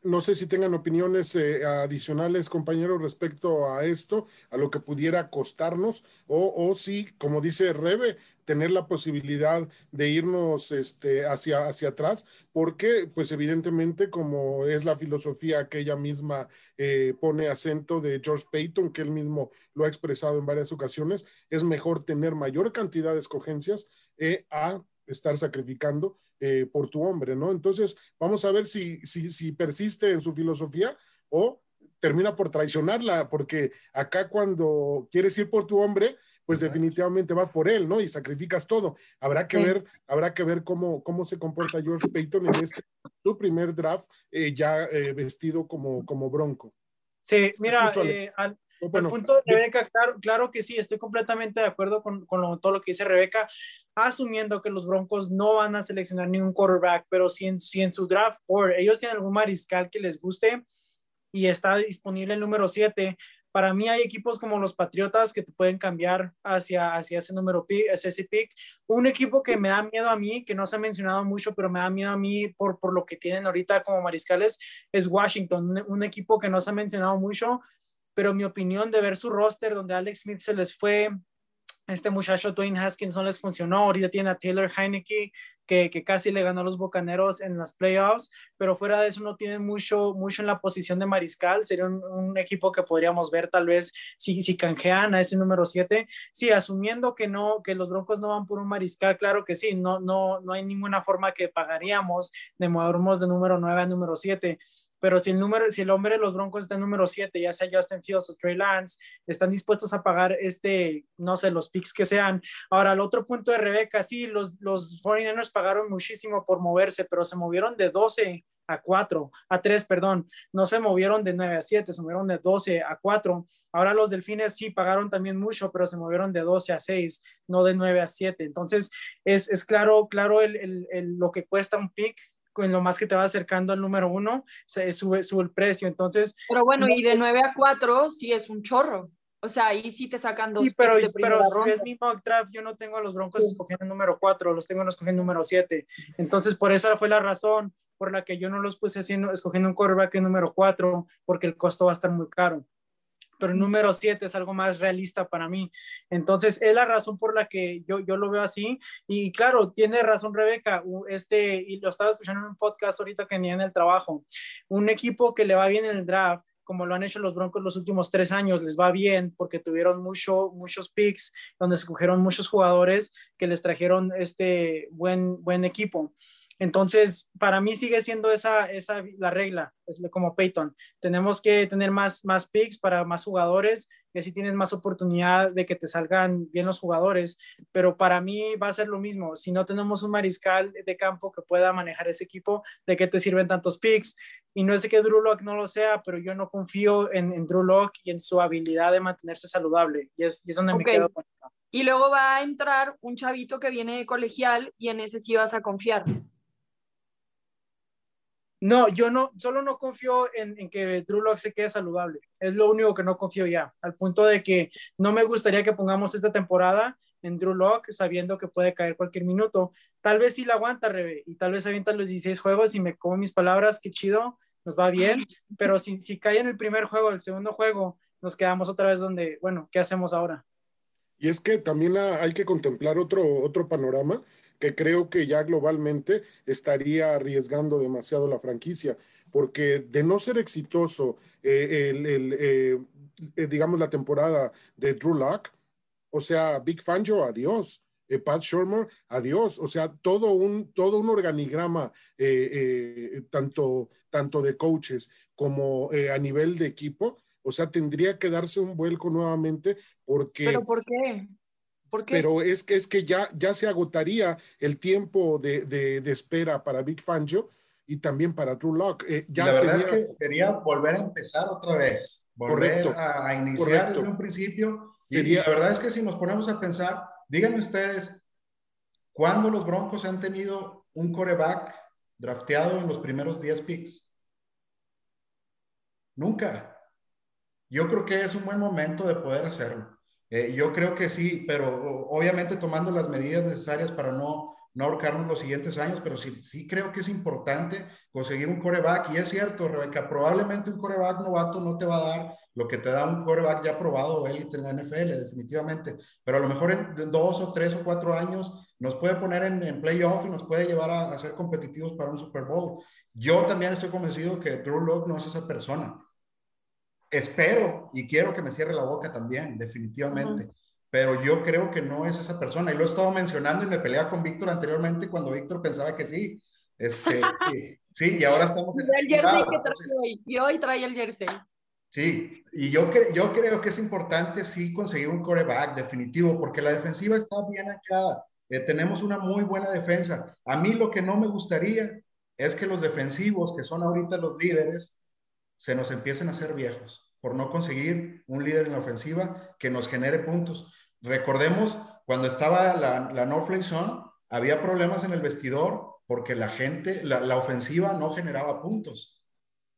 no sé si tengan opiniones eh, adicionales, compañeros, respecto a esto, a lo que pudiera costarnos, o, o si, como dice Rebe, tener la posibilidad de irnos este, hacia, hacia atrás, porque pues evidentemente como es la filosofía que ella misma eh, pone acento de George Payton, que él mismo lo ha expresado en varias ocasiones, es mejor tener mayor cantidad de escogencias eh, a estar sacrificando eh, por tu hombre, ¿no? Entonces, vamos a ver si, si, si persiste en su filosofía o termina por traicionarla, porque acá cuando quieres ir por tu hombre, pues definitivamente vas por él, ¿no? Y sacrificas todo. Habrá que sí. ver, habrá que ver cómo, cómo se comporta George Payton en este, su primer draft, eh, ya eh, vestido como, como bronco. Sí, mira, eh, al, oh, bueno, al, punto de Rebeca, claro, claro, que sí, estoy completamente de acuerdo con, con lo, todo lo que dice Rebeca, asumiendo que los Broncos no van a seleccionar ningún quarterback, pero si en, si en su draft board ellos tienen algún mariscal que les guste y está disponible el número 7, para mí hay equipos como los Patriotas que te pueden cambiar hacia, hacia ese número hacia ese pick. Un equipo que me da miedo a mí, que no se ha mencionado mucho, pero me da miedo a mí por, por lo que tienen ahorita como mariscales, es Washington, un, un equipo que no se ha mencionado mucho, pero mi opinión de ver su roster, donde Alex Smith se les fue, este muchacho Dwayne Haskins no les funcionó. Ahorita tiene a Taylor Heineke, que, que, casi le ganó a los Bocaneros en las playoffs, pero fuera de eso no tiene mucho, mucho en la posición de mariscal. Sería un, un equipo que podríamos ver tal vez si, si canjean a ese número 7. Sí, asumiendo que no, que los Broncos no van por un mariscal, claro que sí, no, no, no hay ninguna forma que pagaríamos de movernos de número 9 a número 7 pero si el número, si el hombre de los Broncos está en número 7, ya sea Justin Fields o Trey Lance, están dispuestos a pagar este, no sé, los picks que sean. Ahora, el otro punto de Rebeca, sí, los, los 49ers pagaron muchísimo por moverse, pero se movieron de 12 a 4, a 3, perdón, no se movieron de 9 a 7, se movieron de 12 a 4. Ahora los delfines sí pagaron también mucho, pero se movieron de 12 a 6, no de 9 a 7. Entonces, es, es claro, claro el, el, el, lo que cuesta un pick en lo más que te va acercando al número uno, se sube, sube el precio. Entonces. Pero bueno, no, y de 9 a 4 sí es un chorro. O sea, ahí sí te sacan dos sí, pero, de pero si es mi mock draft, yo no tengo a los Broncos escogiendo el número 4, los tengo escogiendo el número 7. Entonces, por esa fue la razón por la que yo no los puse haciendo, escogiendo un quarterback en número 4, porque el costo va a estar muy caro. Pero el número 7 es algo más realista para mí. Entonces, es la razón por la que yo, yo lo veo así. Y claro, tiene razón Rebeca, este, y lo estaba escuchando en un podcast ahorita que ni en el trabajo. Un equipo que le va bien en el draft como lo han hecho los Broncos los últimos tres años, les va bien porque tuvieron mucho, muchos picks donde escogieron muchos jugadores que les trajeron este buen, buen equipo. Entonces, para mí sigue siendo esa, esa la regla, es como Peyton. Tenemos que tener más, más picks para más jugadores y así tienes más oportunidad de que te salgan bien los jugadores. Pero para mí va a ser lo mismo. Si no tenemos un mariscal de campo que pueda manejar ese equipo, ¿de qué te sirven tantos picks? Y no es de que Drew Locke no lo sea, pero yo no confío en, en Drew Locke y en su habilidad de mantenerse saludable. Y es, y es donde me quedo. Y luego va a entrar un chavito que viene de colegial y en ese sí vas a confiar. No, yo no, solo no confío en, que Drew Locke se quede saludable. Es lo único que no confío ya, al punto de que no me gustaría que pongamos esta temporada en Drew Locke sabiendo que puede caer cualquier minuto. Tal vez sí la aguanta, Rebe, y tal vez avienta los 16 juegos y me como mis palabras, qué chido, nos va bien, (laughs) pero si, si cae en el primer juego, el segundo juego, nos quedamos otra vez donde, bueno, ¿qué hacemos ahora? Y es que también hay que contemplar otro, otro panorama que creo que ya globalmente estaría arriesgando demasiado la franquicia, porque de no ser exitoso eh, el, eh, eh, digamos, la temporada de Drew Lock, o sea, Big Fangio, adiós. Pat Shermer, adiós. O sea, todo un, todo un organigrama, tanto, tanto de coaches como a nivel de equipo, o sea, tendría que darse un vuelco nuevamente porque... ¿Pero por qué? Pero es que, es que ya, ya se agotaría el tiempo de, de, espera para Big Fangio y también para True Lock. Eh, ya la sería... sería volver a empezar otra vez, volver a, iniciar desde un principio. Y, la verdad es que si nos ponemos a pensar, díganme ustedes, ¿cuándo los Broncos han tenido un coreback drafteado en los primeros 10 picks? Nunca. Yo creo que es un buen momento de poder hacerlo. Eh, yo creo que sí, pero obviamente tomando las medidas necesarias para no, no ahorcarnos los siguientes años, pero sí, sí creo que es importante conseguir un coreback. Y es cierto, Rebeca, probablemente un coreback novato no te va a dar lo que te da un coreback ya probado élite en la NFL, definitivamente. Pero a lo mejor en, dos o tres o cuatro años nos puede poner en, en playoff y nos puede llevar a, a, ser competitivos para un Super Bowl. Yo también estoy convencido que Drew Locke no es esa persona espero y quiero que me cierre la boca también, definitivamente. Pero yo creo que no es esa persona. Y lo he estado mencionando y me peleaba con Víctor anteriormente cuando Víctor pensaba que sí. Este, (laughs) sí, y ahora estamos en el jersey que trae hoy. Y hoy trae el jersey. Sí, y yo, yo creo que es importante sí conseguir un coreback definitivo, porque la defensiva está bien anclada. Eh, tenemos una muy buena defensa. A mí lo que no me gustaría es que los defensivos, que son ahorita los líderes, se nos empiecen a hacer viejos por no conseguir un líder en la ofensiva que nos genere puntos. Recordemos, cuando estaba la, la no play zone, había problemas en el vestidor porque la gente, la, ofensiva no generaba puntos.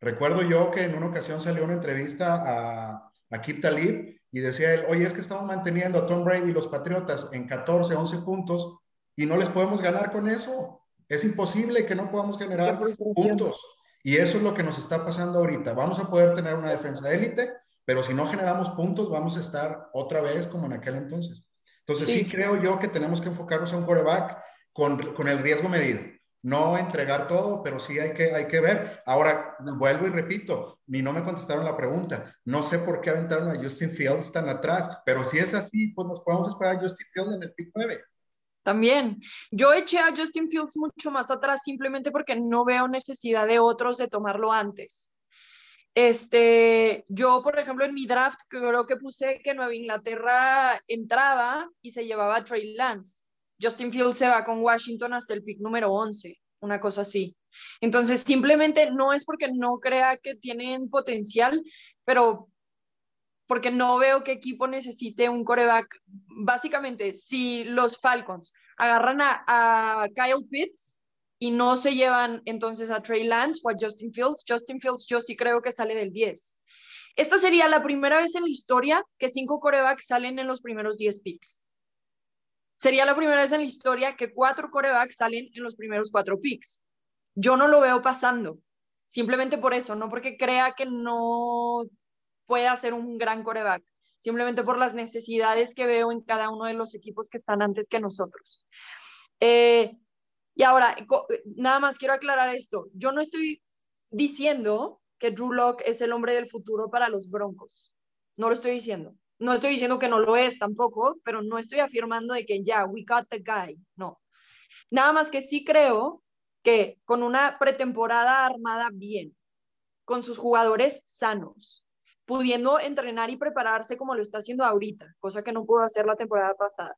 Recuerdo yo que en una ocasión salió una entrevista a, a Kip Talib y decía él, oye, es que estamos manteniendo a Tom Brady y los Patriotas en 14, 11 puntos y no les podemos ganar con eso. Es imposible que no podamos generar puntos. Y eso es lo que nos está pasando ahorita. Vamos a poder tener una defensa élite, pero si no generamos puntos, vamos a estar otra vez como en aquel entonces. Entonces sí, creo yo que tenemos que enfocarnos a un coreback con, con, el riesgo medido. No entregar todo, pero sí hay que, hay que ver. Ahora, vuelvo y repito, ni no me contestaron la pregunta. No sé por qué aventaron a Justin Fields tan atrás, pero si es así, pues nos podemos esperar a Justin Fields en el pick 9. También. Yo eché a Justin Fields mucho más atrás simplemente porque no veo necesidad de otros de tomarlo antes. Este, yo, por ejemplo, en mi draft creo que puse que Nueva Inglaterra entraba y se llevaba a Trey Lance. Justin Fields se va con Washington hasta el pick número 11, una cosa así. Entonces, simplemente no es porque no crea que tienen potencial, pero porque no veo qué equipo necesite un coreback. Básicamente, si los Falcons agarran a, Kyle Pitts y no se llevan entonces a Trey Lance o a Justin Fields, Justin Fields yo sí creo que sale del 10. Esta sería la primera vez en la historia que cinco corebacks salen en los primeros 10 picks. Sería la primera vez en la historia que cuatro corebacks salen en los primeros cuatro picks. Yo no lo veo pasando, simplemente por eso, no porque crea que no pueda ser un gran coreback, simplemente por las necesidades que veo en cada uno de los equipos que están antes que nosotros. Eh, y ahora, nada más quiero aclarar esto. Yo no estoy diciendo que Drew Locke es el hombre del futuro para los Broncos. No lo estoy diciendo. No estoy diciendo que no lo es tampoco, pero no estoy afirmando de que ya, we got the guy. No. Nada más que sí creo que con una pretemporada armada bien, con sus jugadores sanos, pudiendo entrenar y prepararse como lo está haciendo ahorita, cosa que no pudo hacer la temporada pasada,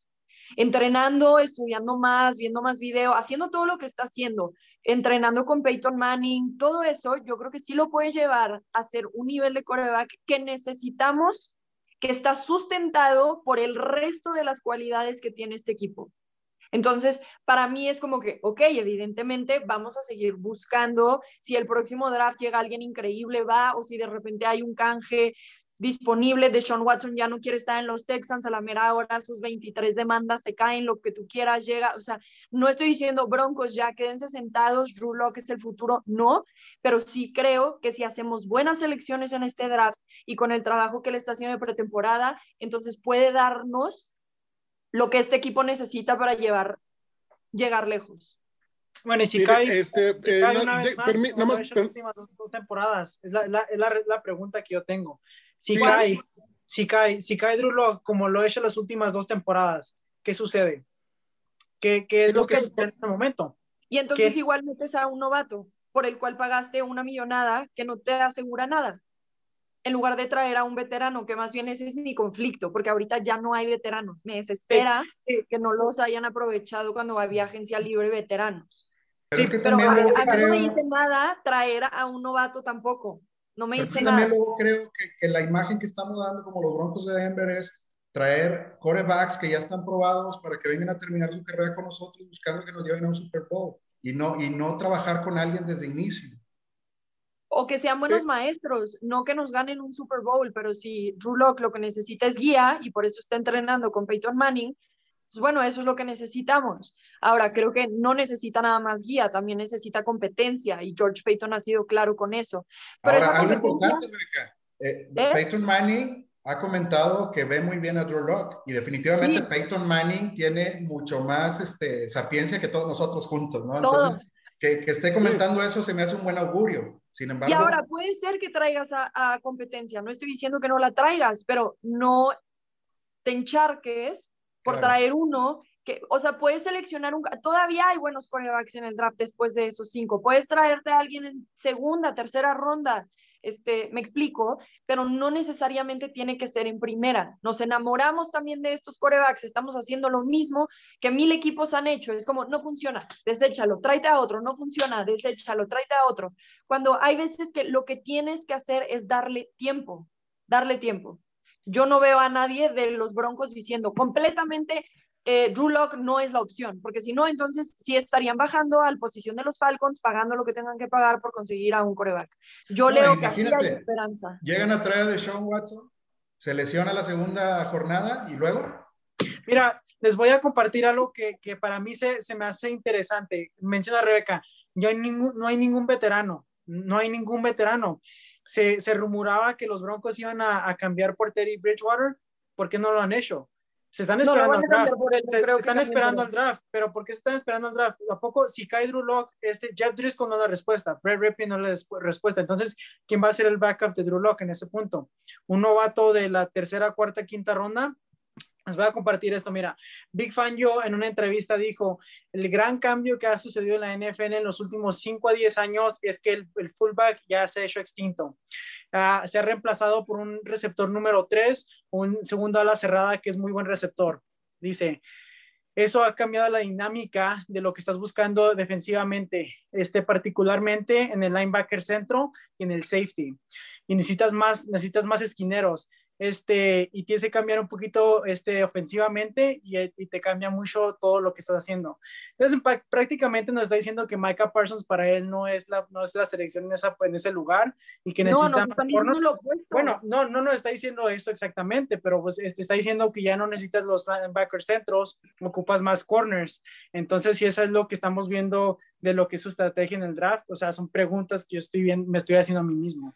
entrenando, estudiando más, viendo más video, haciendo todo lo que está haciendo, entrenando con Peyton Manning, todo eso, yo creo que sí lo puede llevar a ser un nivel de coreback que necesitamos, que está sustentado por el resto de las cualidades que tiene este equipo. Entonces, para mí es como que, ok, evidentemente vamos a seguir buscando si el próximo draft llega alguien increíble, va, o si de repente hay un canje disponible de Sean Watson ya no quiere estar en los Texans a la mera hora, sus 23 demandas se caen, lo que tú quieras llega, o sea, no estoy diciendo Broncos ya quédense sentados, Drew que es el futuro, no, pero sí creo que si hacemos buenas elecciones en este draft y con el trabajo que le está haciendo de pretemporada, entonces puede darnos lo que este equipo necesita para llevar, llegar lejos. Bueno, y si cae, este, eh, una vez más, las últimas dos, temporadas, es la, la, la, la, pregunta que yo tengo. Si cae, si cae, si cae Drew Lock como lo ha hecho las últimas dos temporadas, ¿qué sucede? ¿Qué, qué es lo que, sucede en este momento? Y entonces igual metes a un novato por el cual pagaste una millonada que no te asegura nada en lugar de traer a un veterano, que más bien ese es mi conflicto, porque ahorita ya no hay veteranos. Me desespera que no los hayan aprovechado cuando había agencia libre veteranos. sí, pero a, mí no me dice nada traer a un novato tampoco. No me dice nada. Luego creo que, que, la imagen que estamos dando como los Broncos de Denver es traer corebacks que ya están probados para que vengan a terminar su carrera con nosotros buscando que nos lleven a un Super Bowl y no, y no trabajar con alguien desde inicio o que sean buenos maestros, no que nos ganen un Super Bowl, pero si Drew Locke lo que necesita es guía y por eso está entrenando con Peyton Manning, pues bueno, eso es lo que necesitamos. Ahora, creo que no necesita nada más guía, también necesita competencia y George Peyton ha sido claro con eso. Pero Ahora, algo importante, Rebeca, eh, ¿Eh? Peyton Manning ha comentado que ve muy bien a Drew Locke y definitivamente Peyton Manning tiene mucho más este, sapiencia que todos nosotros juntos, ¿no? Entonces, que, que, esté comentando eso se me hace un buen augurio. Sin embargo, y ahora puede ser que traigas a, competencia, no estoy diciendo que no la traigas, pero no te encharques por traer uno que, o sea, puedes seleccionar un, todavía hay buenos corebacks en el draft después de esos cinco, puedes traerte a alguien en segunda, tercera ronda, este, me explico, pero no necesariamente tiene que ser en primera. Nos enamoramos también de estos corebacks, estamos haciendo lo mismo que mil equipos han hecho. Es como, no funciona, deséchalo, tráete a otro, no funciona, deséchalo, tráete a otro. Cuando hay veces que lo que tienes que hacer es darle tiempo, darle tiempo. Yo no veo a nadie de los Broncos diciendo completamente eh, Drew Lock no es la opción, porque si no, entonces sí estarían bajando a la posición de los Falcons, pagando lo que tengan que pagar por conseguir a un coreback. Yo leo que aquí hay esperanza. Llegan a traer de Sean Watson, se lesiona la segunda jornada y luego. Mira, les voy a compartir algo que, que para mí se, se, me hace interesante. Menciona Rebeca, ya hay ningún, no hay ningún veterano, no hay ningún veterano. Se, se rumoraba que los Broncos iban a, a cambiar por Teddy Bridgewater, ¿por qué no lo han hecho? Se están esperando al draft. se, están esperando al draft, pero ¿por qué se están esperando al draft? ¿A poco si cae Drew Lock, este, Jeff Driscoll no da respuesta, Brett Rippey no le da respuesta? Entonces, ¿quién va a ser el backup de Drew Lock en ese punto? ¿Un novato de la tercera, cuarta, quinta ronda? Les voy a compartir esto. Mira, Big Fan yo en una entrevista dijo, el gran cambio que ha sucedido en la NFL en los últimos 5 a 10 años es que el, fullback ya se ha hecho extinto. Uh, se ha reemplazado por un receptor número 3, un segundo ala cerrada que es muy buen receptor. Dice, eso ha cambiado la dinámica de lo que estás buscando defensivamente, este, particularmente en el linebacker centro y en el safety. Y necesitas más, necesitas más esquineros este, y tienes que cambiar un poquito este, ofensivamente y, y, te cambia mucho todo lo que estás haciendo. Entonces, prácticamente nos está diciendo que Micah Parsons para él no es la, no es la selección en, esa, en ese lugar y que necesita... No, lo bueno, no, no nos está diciendo eso exactamente, pero pues este, está diciendo que ya no necesitas los linebackers centros, ocupas más corners. Entonces, si eso es lo que estamos viendo de lo que es su estrategia en el draft, o sea, son preguntas que yo estoy bien, me estoy haciendo a mí mismo.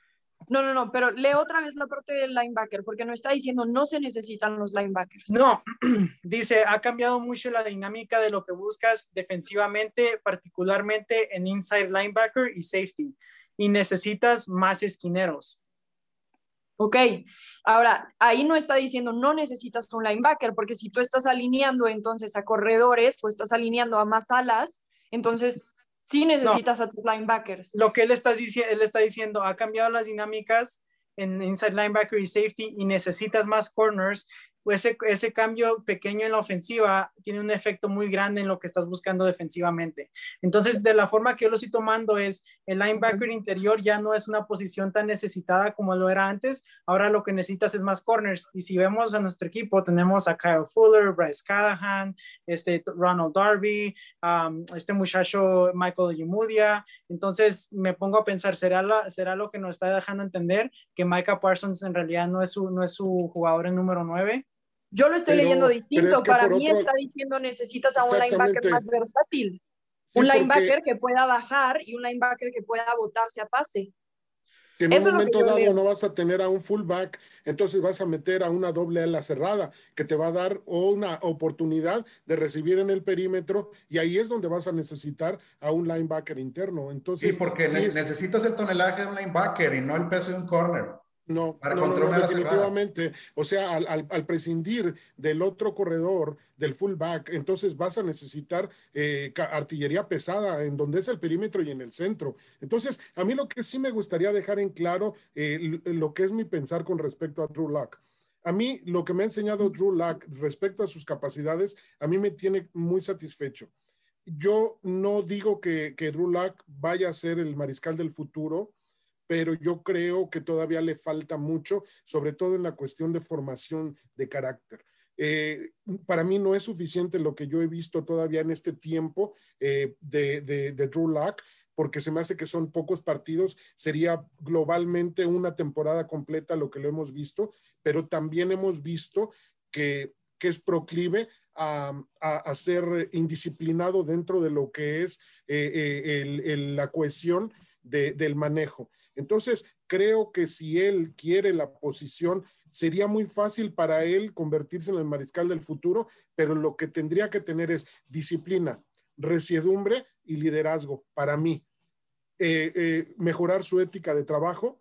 No, no, no, pero lee otra vez la parte del linebacker, porque no está diciendo no se necesitan los linebackers. No, (clears throat) dice, ha cambiado mucho la dinámica de lo que buscas defensivamente, particularmente en inside linebacker y safety, y necesitas más esquineros. Ok, ahora ahí no está diciendo no necesitas un linebacker, porque si tú estás alineando entonces a corredores o estás alineando a más alas, entonces Sí necesitas a tus linebackers. Lo que él está, él está diciendo, ha cambiado las dinámicas en inside linebacker y safety y necesitas más corners ese, ese cambio pequeño en la ofensiva tiene un efecto muy grande en lo que estás buscando defensivamente. Entonces, de la forma que yo lo estoy tomando es, el linebacker interior ya no es una posición tan necesitada como lo era antes, ahora lo que necesitas es más corners. Y si vemos a nuestro equipo, tenemos a Kyle Fuller, Bryce Callahan, este Ronald Darby, este muchacho Michael Yimudia. Entonces, me pongo a pensar, ¿será, ¿será lo que nos está dejando entender que Micah Parsons en realidad no es su, no es su jugador en número 9? Yo lo estoy leyendo distinto. Para mí está diciendo necesitas a un linebacker más versátil. un linebacker que pueda bajar y un linebacker que pueda botarse a pase. Que en un momento dado no vas a tener a un fullback, entonces vas a meter a una doble ala cerrada que te va a dar una oportunidad de recibir en el perímetro y ahí es donde vas a necesitar a un linebacker interno. Entonces, sí, porque necesitas el tonelaje de un linebacker y no el peso de un corner. No, no, definitivamente. O sea, al, prescindir del otro corredor, del fullback, entonces vas a necesitar eh, artillería pesada en donde es el perímetro y en el centro. Entonces, a mí lo que sí me gustaría dejar en claro, eh, lo que es mi pensar con respecto a Drew Lock. A mí, lo que me ha enseñado Drew Lock respecto a sus capacidades, a mí me tiene muy satisfecho. Yo no digo que, que Drew Lock vaya a ser el mariscal del futuro, pero yo creo que todavía le falta mucho, sobre todo en la cuestión de formación de carácter. Eh, para mí no es suficiente lo que yo he visto todavía en este tiempo eh, de, de, Drew Lock, porque se me hace que son pocos partidos, sería globalmente una temporada completa lo que lo hemos visto, pero también hemos visto que, que es proclive a, a, ser indisciplinado dentro de lo que es eh, la cohesión del manejo. Entonces, creo que si él quiere la posición, sería muy fácil para él convertirse en el mariscal del futuro, pero lo que tendría que tener es disciplina, resiedumbre y liderazgo para mí. Eh, eh, mejorar su ética de trabajo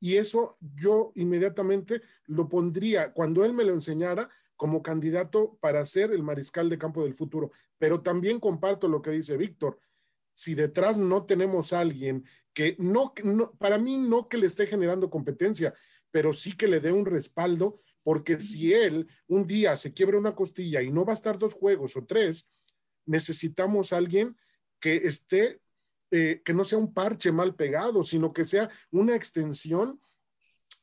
y eso yo inmediatamente lo pondría, cuando él me lo enseñara, como candidato para ser el mariscal de campo del futuro. Pero también comparto lo que dice Víctor. Si detrás no tenemos a alguien que no, para mí no que le esté generando competencia, pero sí que le dé un respaldo, porque si él un día se quiebra una costilla y no va a estar dos juegos o tres, necesitamos a alguien que esté, eh, que no sea un parche mal pegado, sino que sea una extensión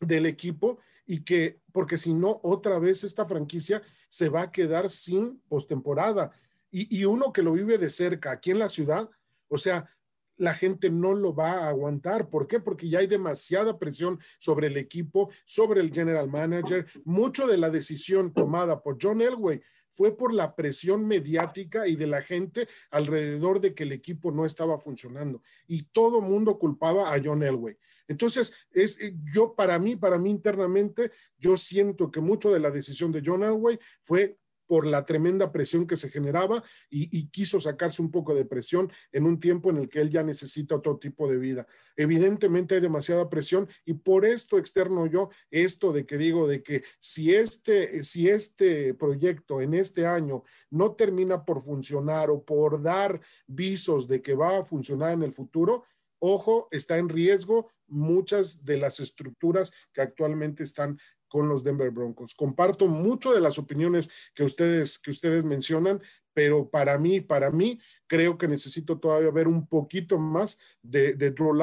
del equipo y que, porque si no, otra vez esta franquicia se va a quedar sin postemporada. Y, y uno que lo vive de cerca aquí en la ciudad, o sea, la gente no lo va a aguantar. ¿Por qué? Porque ya hay demasiada presión sobre el equipo, sobre el general manager. Mucho de la decisión tomada por John Elway fue por la presión mediática y de la gente alrededor de que el equipo no estaba funcionando. Y todo mundo culpaba a John Elway. Entonces, es, eh, yo para mí, para mí internamente, yo siento que mucho de la decisión de John Elway fue por la tremenda presión que se generaba y, quiso sacarse un poco de presión en un tiempo en el que él ya necesita otro tipo de vida. Evidentemente hay demasiada presión y por esto externo yo esto de que digo de que si este, si este proyecto en este año no termina por funcionar o por dar visos de que va a funcionar en el futuro, ojo, está en riesgo muchas de las estructuras que actualmente están con los Denver Broncos. Comparto mucho de las opiniones que ustedes, que ustedes mencionan, pero para mí, para mí, creo que necesito todavía ver un poquito más de, de Drew.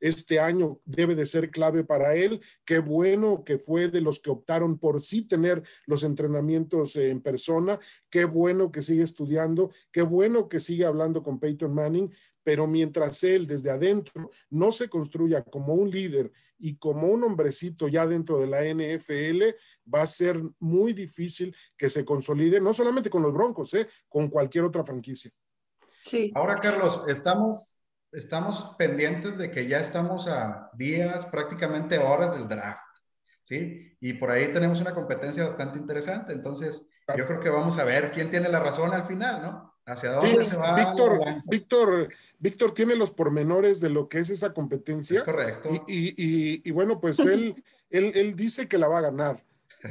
Este año debe de ser clave para él. Qué bueno que fue de los que optaron por sí tener los entrenamientos en persona. Qué bueno que sigue estudiando. Qué bueno que sigue hablando con Peyton Manning. Pero mientras él desde adentro no se construya como un líder y como un hombrecito ya dentro de la NFL, va a ser muy difícil que se consolide, no solamente con los Broncos, ¿eh? con cualquier otra franquicia. Sí. Ahora, Carlos, estamos, estamos pendientes de que ya estamos a días, prácticamente horas del draft, ¿sí? Y por ahí tenemos una competencia bastante interesante, entonces yo creo que vamos a ver quién tiene la razón al final, ¿no? ¿Hacia dónde se va? Víctor, Víctor, Víctor tiene los pormenores de lo que es esa competencia. correcto. Y, y, y, bueno, pues él, (laughs) él, él, dice que la va a ganar.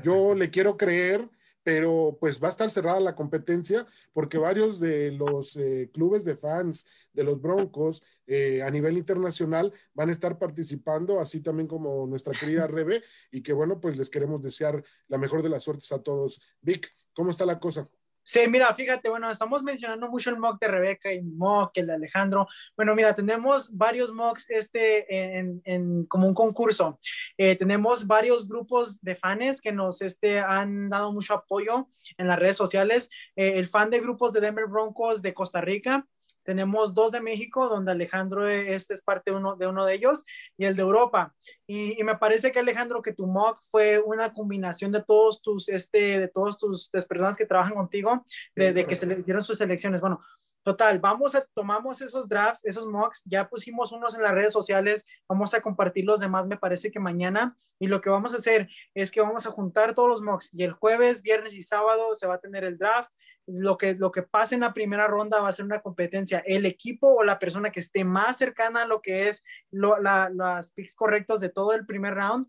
Yo (laughs) le quiero creer, pero pues va a estar cerrada la competencia porque varios de los eh, clubes de fans de los Broncos eh, a nivel internacional van a estar participando, así también como nuestra querida (laughs) Rebe, y que bueno, pues les queremos desear la mejor de las suertes a todos. Vic, ¿cómo está la cosa? Sí, mira, fíjate, bueno, estamos mencionando mucho el mock de Rebeca y mock, el de Alejandro. Bueno, mira, tenemos varios mocks este, en, en como un concurso. Eh, tenemos varios grupos de fans que nos este, han dado mucho apoyo en las redes sociales. Eh, el fan de grupos de Denver Broncos de Costa Rica, tenemos dos de México, donde Alejandro este es parte uno, de uno de ellos, y el de Europa. Y, me parece que Alejandro, que tu mock fue una combinación de todos tus, este, de todos tus, personas que trabajan contigo, de, que se le hicieron sus elecciones. Bueno, Total, vamos a, tomamos esos drafts, esos mocks, ya pusimos unos en las redes sociales, vamos a compartir los demás, me parece que mañana, y lo que vamos a hacer es que vamos a juntar todos los mocks, y el jueves, viernes y sábado se va a tener el draft, lo que, lo que pase en la primera ronda va a ser una competencia. El equipo o la persona que esté más cercana a lo que es lo, la, las picks correctos de todo el primer round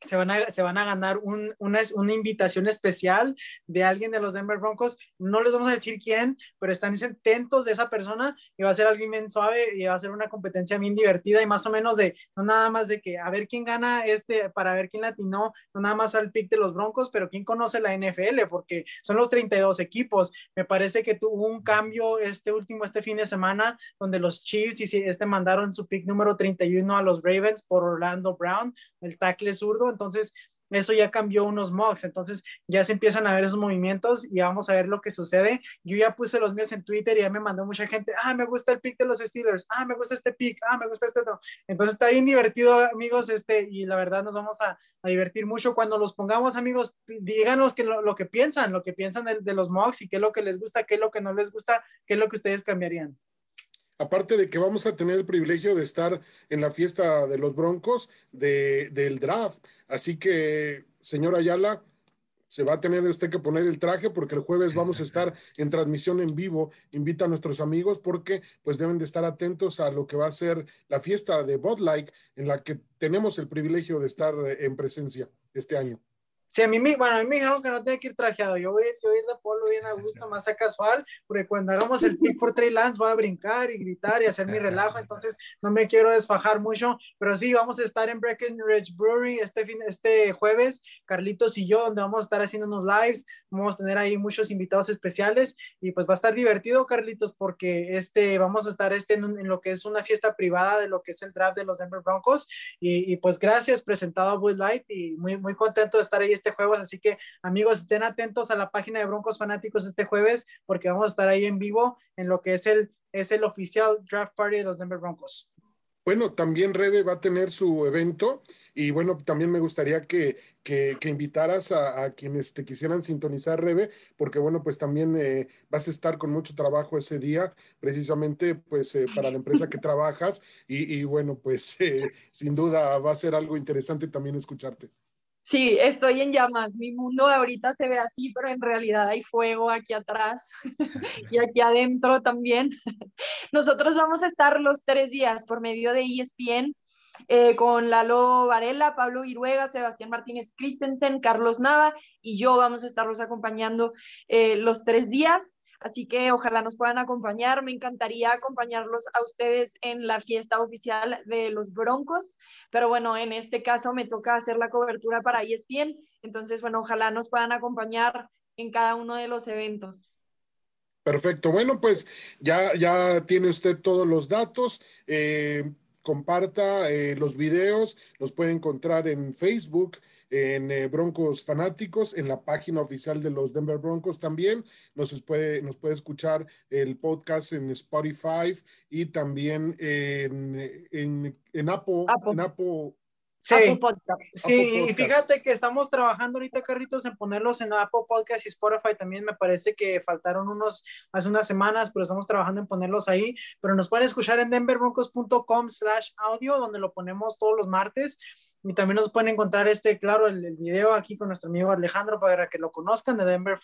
se van a, se van a ganar un, una, una, invitación especial de alguien de los Denver Broncos. No les vamos a decir quién, pero están atentos de esa persona y va a ser alguien bien suave y va a ser una competencia bien divertida y más o menos de, no nada más de que a ver quién gana este, para ver quién latinó, no nada más al pick de los Broncos, pero quién conoce la NFL, porque son los 32 equipos. Me parece que tuvo un cambio este último, este fin de semana, donde los Chiefs y este mandaron su pick número 31 a los Ravens por Orlando Brown, el tackle zurdo entonces eso ya cambió unos mocks, entonces ya se empiezan a ver esos movimientos y vamos a ver lo que sucede. Yo ya puse los míos en Twitter y ya me mandó mucha gente, ah, me gusta el pick de los Steelers, ah, me gusta este pick, ah, me gusta este otro. Entonces está bien divertido, amigos, este, y la verdad nos vamos a, divertir mucho cuando los pongamos, amigos, díganos que lo, que piensan, lo que piensan de, de los mocks y qué es lo que les gusta, qué es lo que no les gusta, qué es lo que ustedes cambiarían aparte de que vamos a tener el privilegio de estar en la fiesta de los Broncos de, del draft. Así que, señor Ayala, se va a tener usted que poner el traje porque el jueves vamos a estar (laughs) en transmisión en vivo. Invita a nuestros amigos porque pues deben de estar atentos a lo que va a ser la fiesta de Bud Light en la que tenemos el privilegio de estar en presencia este año. Sí, a mí, bueno, a mí me dijeron que no tenía que ir trajeado. Yo voy, yo voy a ir de polo bien a gusto, más a casual, porque cuando hagamos el (laughs) pick por Trey Lance voy a brincar y gritar y hacer mi relajo, entonces no me quiero desfajar mucho, pero sí, vamos a estar en Breckenridge Brewery este, fin, este jueves, Carlitos y yo, donde vamos a estar haciendo unos lives, vamos a tener ahí muchos invitados especiales y pues va a estar divertido, Carlitos, porque este, vamos a estar este en, lo que es una fiesta privada de lo que es el draft de los Denver Broncos y, y pues gracias, presentado a Bud Light y muy, muy contento de estar ahí este jueves, así que amigos, estén atentos a la página de Broncos Fanáticos este jueves porque vamos a estar ahí en vivo en lo que es el, es el oficial draft party de los Denver Broncos. Bueno, también Rebe va a tener su evento y bueno, también me gustaría que, que, invitaras a, quienes te quisieran sintonizar, Rebe, porque bueno, pues también eh, vas a estar con mucho trabajo ese día, precisamente pues eh, para la empresa que trabajas y, y bueno, pues (laughs) eh, sin duda va a ser algo interesante también escucharte. Sí, estoy en llamas. Mi mundo ahorita se ve así, pero en realidad hay fuego aquí atrás (laughs) y aquí adentro también. (laughs) Nosotros vamos a estar los tres días por medio de ESPN eh, con Lalo Varela, Pablo Viruega, Sebastián Martínez Christensen, Carlos Nava y yo vamos a estarlos acompañando eh, los tres días. Así que ojalá nos puedan acompañar. Me encantaría acompañarlos a ustedes en la fiesta oficial de los Broncos, pero bueno, en este caso me toca hacer la cobertura para ESPN. Entonces, bueno, ojalá nos puedan acompañar en cada uno de los eventos. Perfecto. Bueno, pues ya, ya tiene usted todos los datos. Eh, comparta eh, los videos, los puede encontrar en Facebook, en eh, Broncos Fanáticos, en la página oficial de los Denver Broncos también. Nos puede, nos puede escuchar el podcast en Spotify y también en, en, en Apple, En Apple Sí, sí y fíjate que estamos trabajando ahorita, Carritos, en ponerlos en Apple Podcast y Spotify también. Me parece que faltaron unos hace unas semanas, pero estamos trabajando en ponerlos ahí. Pero nos pueden escuchar en denverbroncos.com slash audio, donde lo ponemos todos los martes. Y también nos pueden encontrar este, claro, el, el, video aquí con nuestro amigo Alejandro para que lo conozcan de Denver,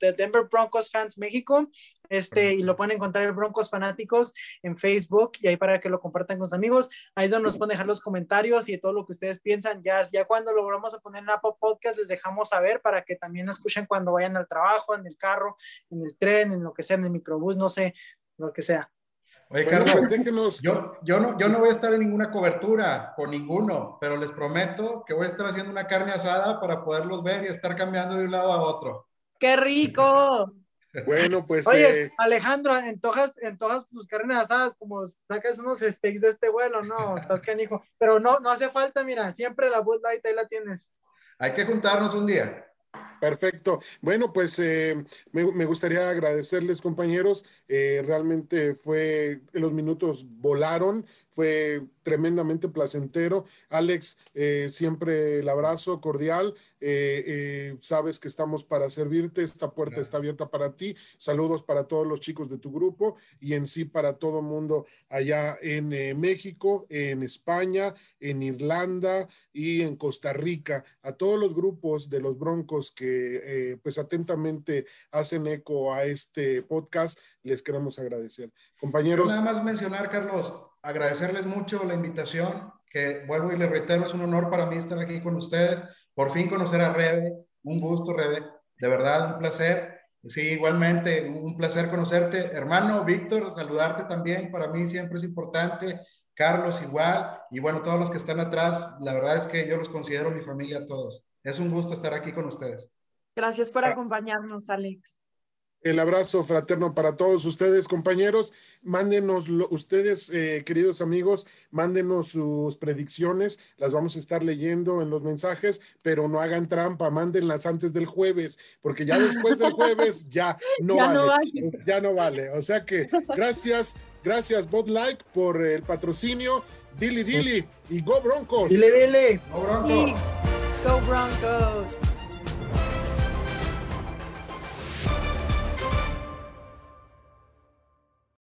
de Denver Broncos Fans México. Este, y lo pueden encontrar en Broncos Fanáticos en Facebook y ahí para que lo compartan con sus amigos. Ahí es donde nos pueden dejar los comentarios y todo lo que ustedes piensan. Ya, ya cuando lo vamos a poner en Apple Podcast, les dejamos saber para que también escuchen cuando vayan al trabajo, en el carro, en el tren, en lo que sea, en el microbús, no sé, lo que sea. Oye, Carlos, déjenos. Yo, yo, no, yo no voy a estar en ninguna cobertura con ninguno, pero les prometo que voy a estar haciendo una carne asada para poderlos ver y estar cambiando de un lado a otro. ¡Qué rico! Bueno, pues. Oye, eh, Alejandro, en todas tus carnes asadas, como sacas unos steaks de este vuelo, no, estás (laughs) canijo. Pero no, no hace falta, mira, siempre la Bud Light ahí la tienes. Hay que juntarnos un día. Perfecto. Bueno, pues eh, me, gustaría agradecerles, compañeros. Eh, realmente fue, los minutos volaron fue tremendamente placentero. Alex, eh, siempre el abrazo cordial. Eh, eh, sabes que estamos para servirte. Esta puerta está abierta para ti. Saludos para todos los chicos de tu grupo y en sí para todo el mundo allá en México, en España, en Irlanda y en Costa Rica. A todos los grupos de los Broncos que pues atentamente hacen eco a este podcast, les queremos agradecer. Compañeros. nada más mencionar, Carlos, agradecerles mucho la invitación, que vuelvo y les reitero, es un honor para mí estar aquí con ustedes. Por fin conocer a Rebe, un gusto, Rebe, de verdad, un placer. Sí, igualmente, un placer conocerte. Hermano Víctor, saludarte también, para mí siempre es importante. Carlos igual, y bueno, todos los que están atrás, la verdad es que yo los considero mi familia todos. Es un gusto estar aquí con ustedes. Gracias por ah. acompañarnos, Alex. El abrazo fraterno para todos ustedes, compañeros. Mándenos ustedes, eh, queridos amigos, mándenos sus predicciones. Las vamos a estar leyendo en los mensajes, pero no hagan trampa, mándenlas antes del jueves, porque ya después del jueves (laughs) ya no, vale, Ya no vale. O sea que gracias, gracias, Bot Like, por el patrocinio. Dili Dili y Go Broncos. Dile, dile. Go Broncos. Go Broncos.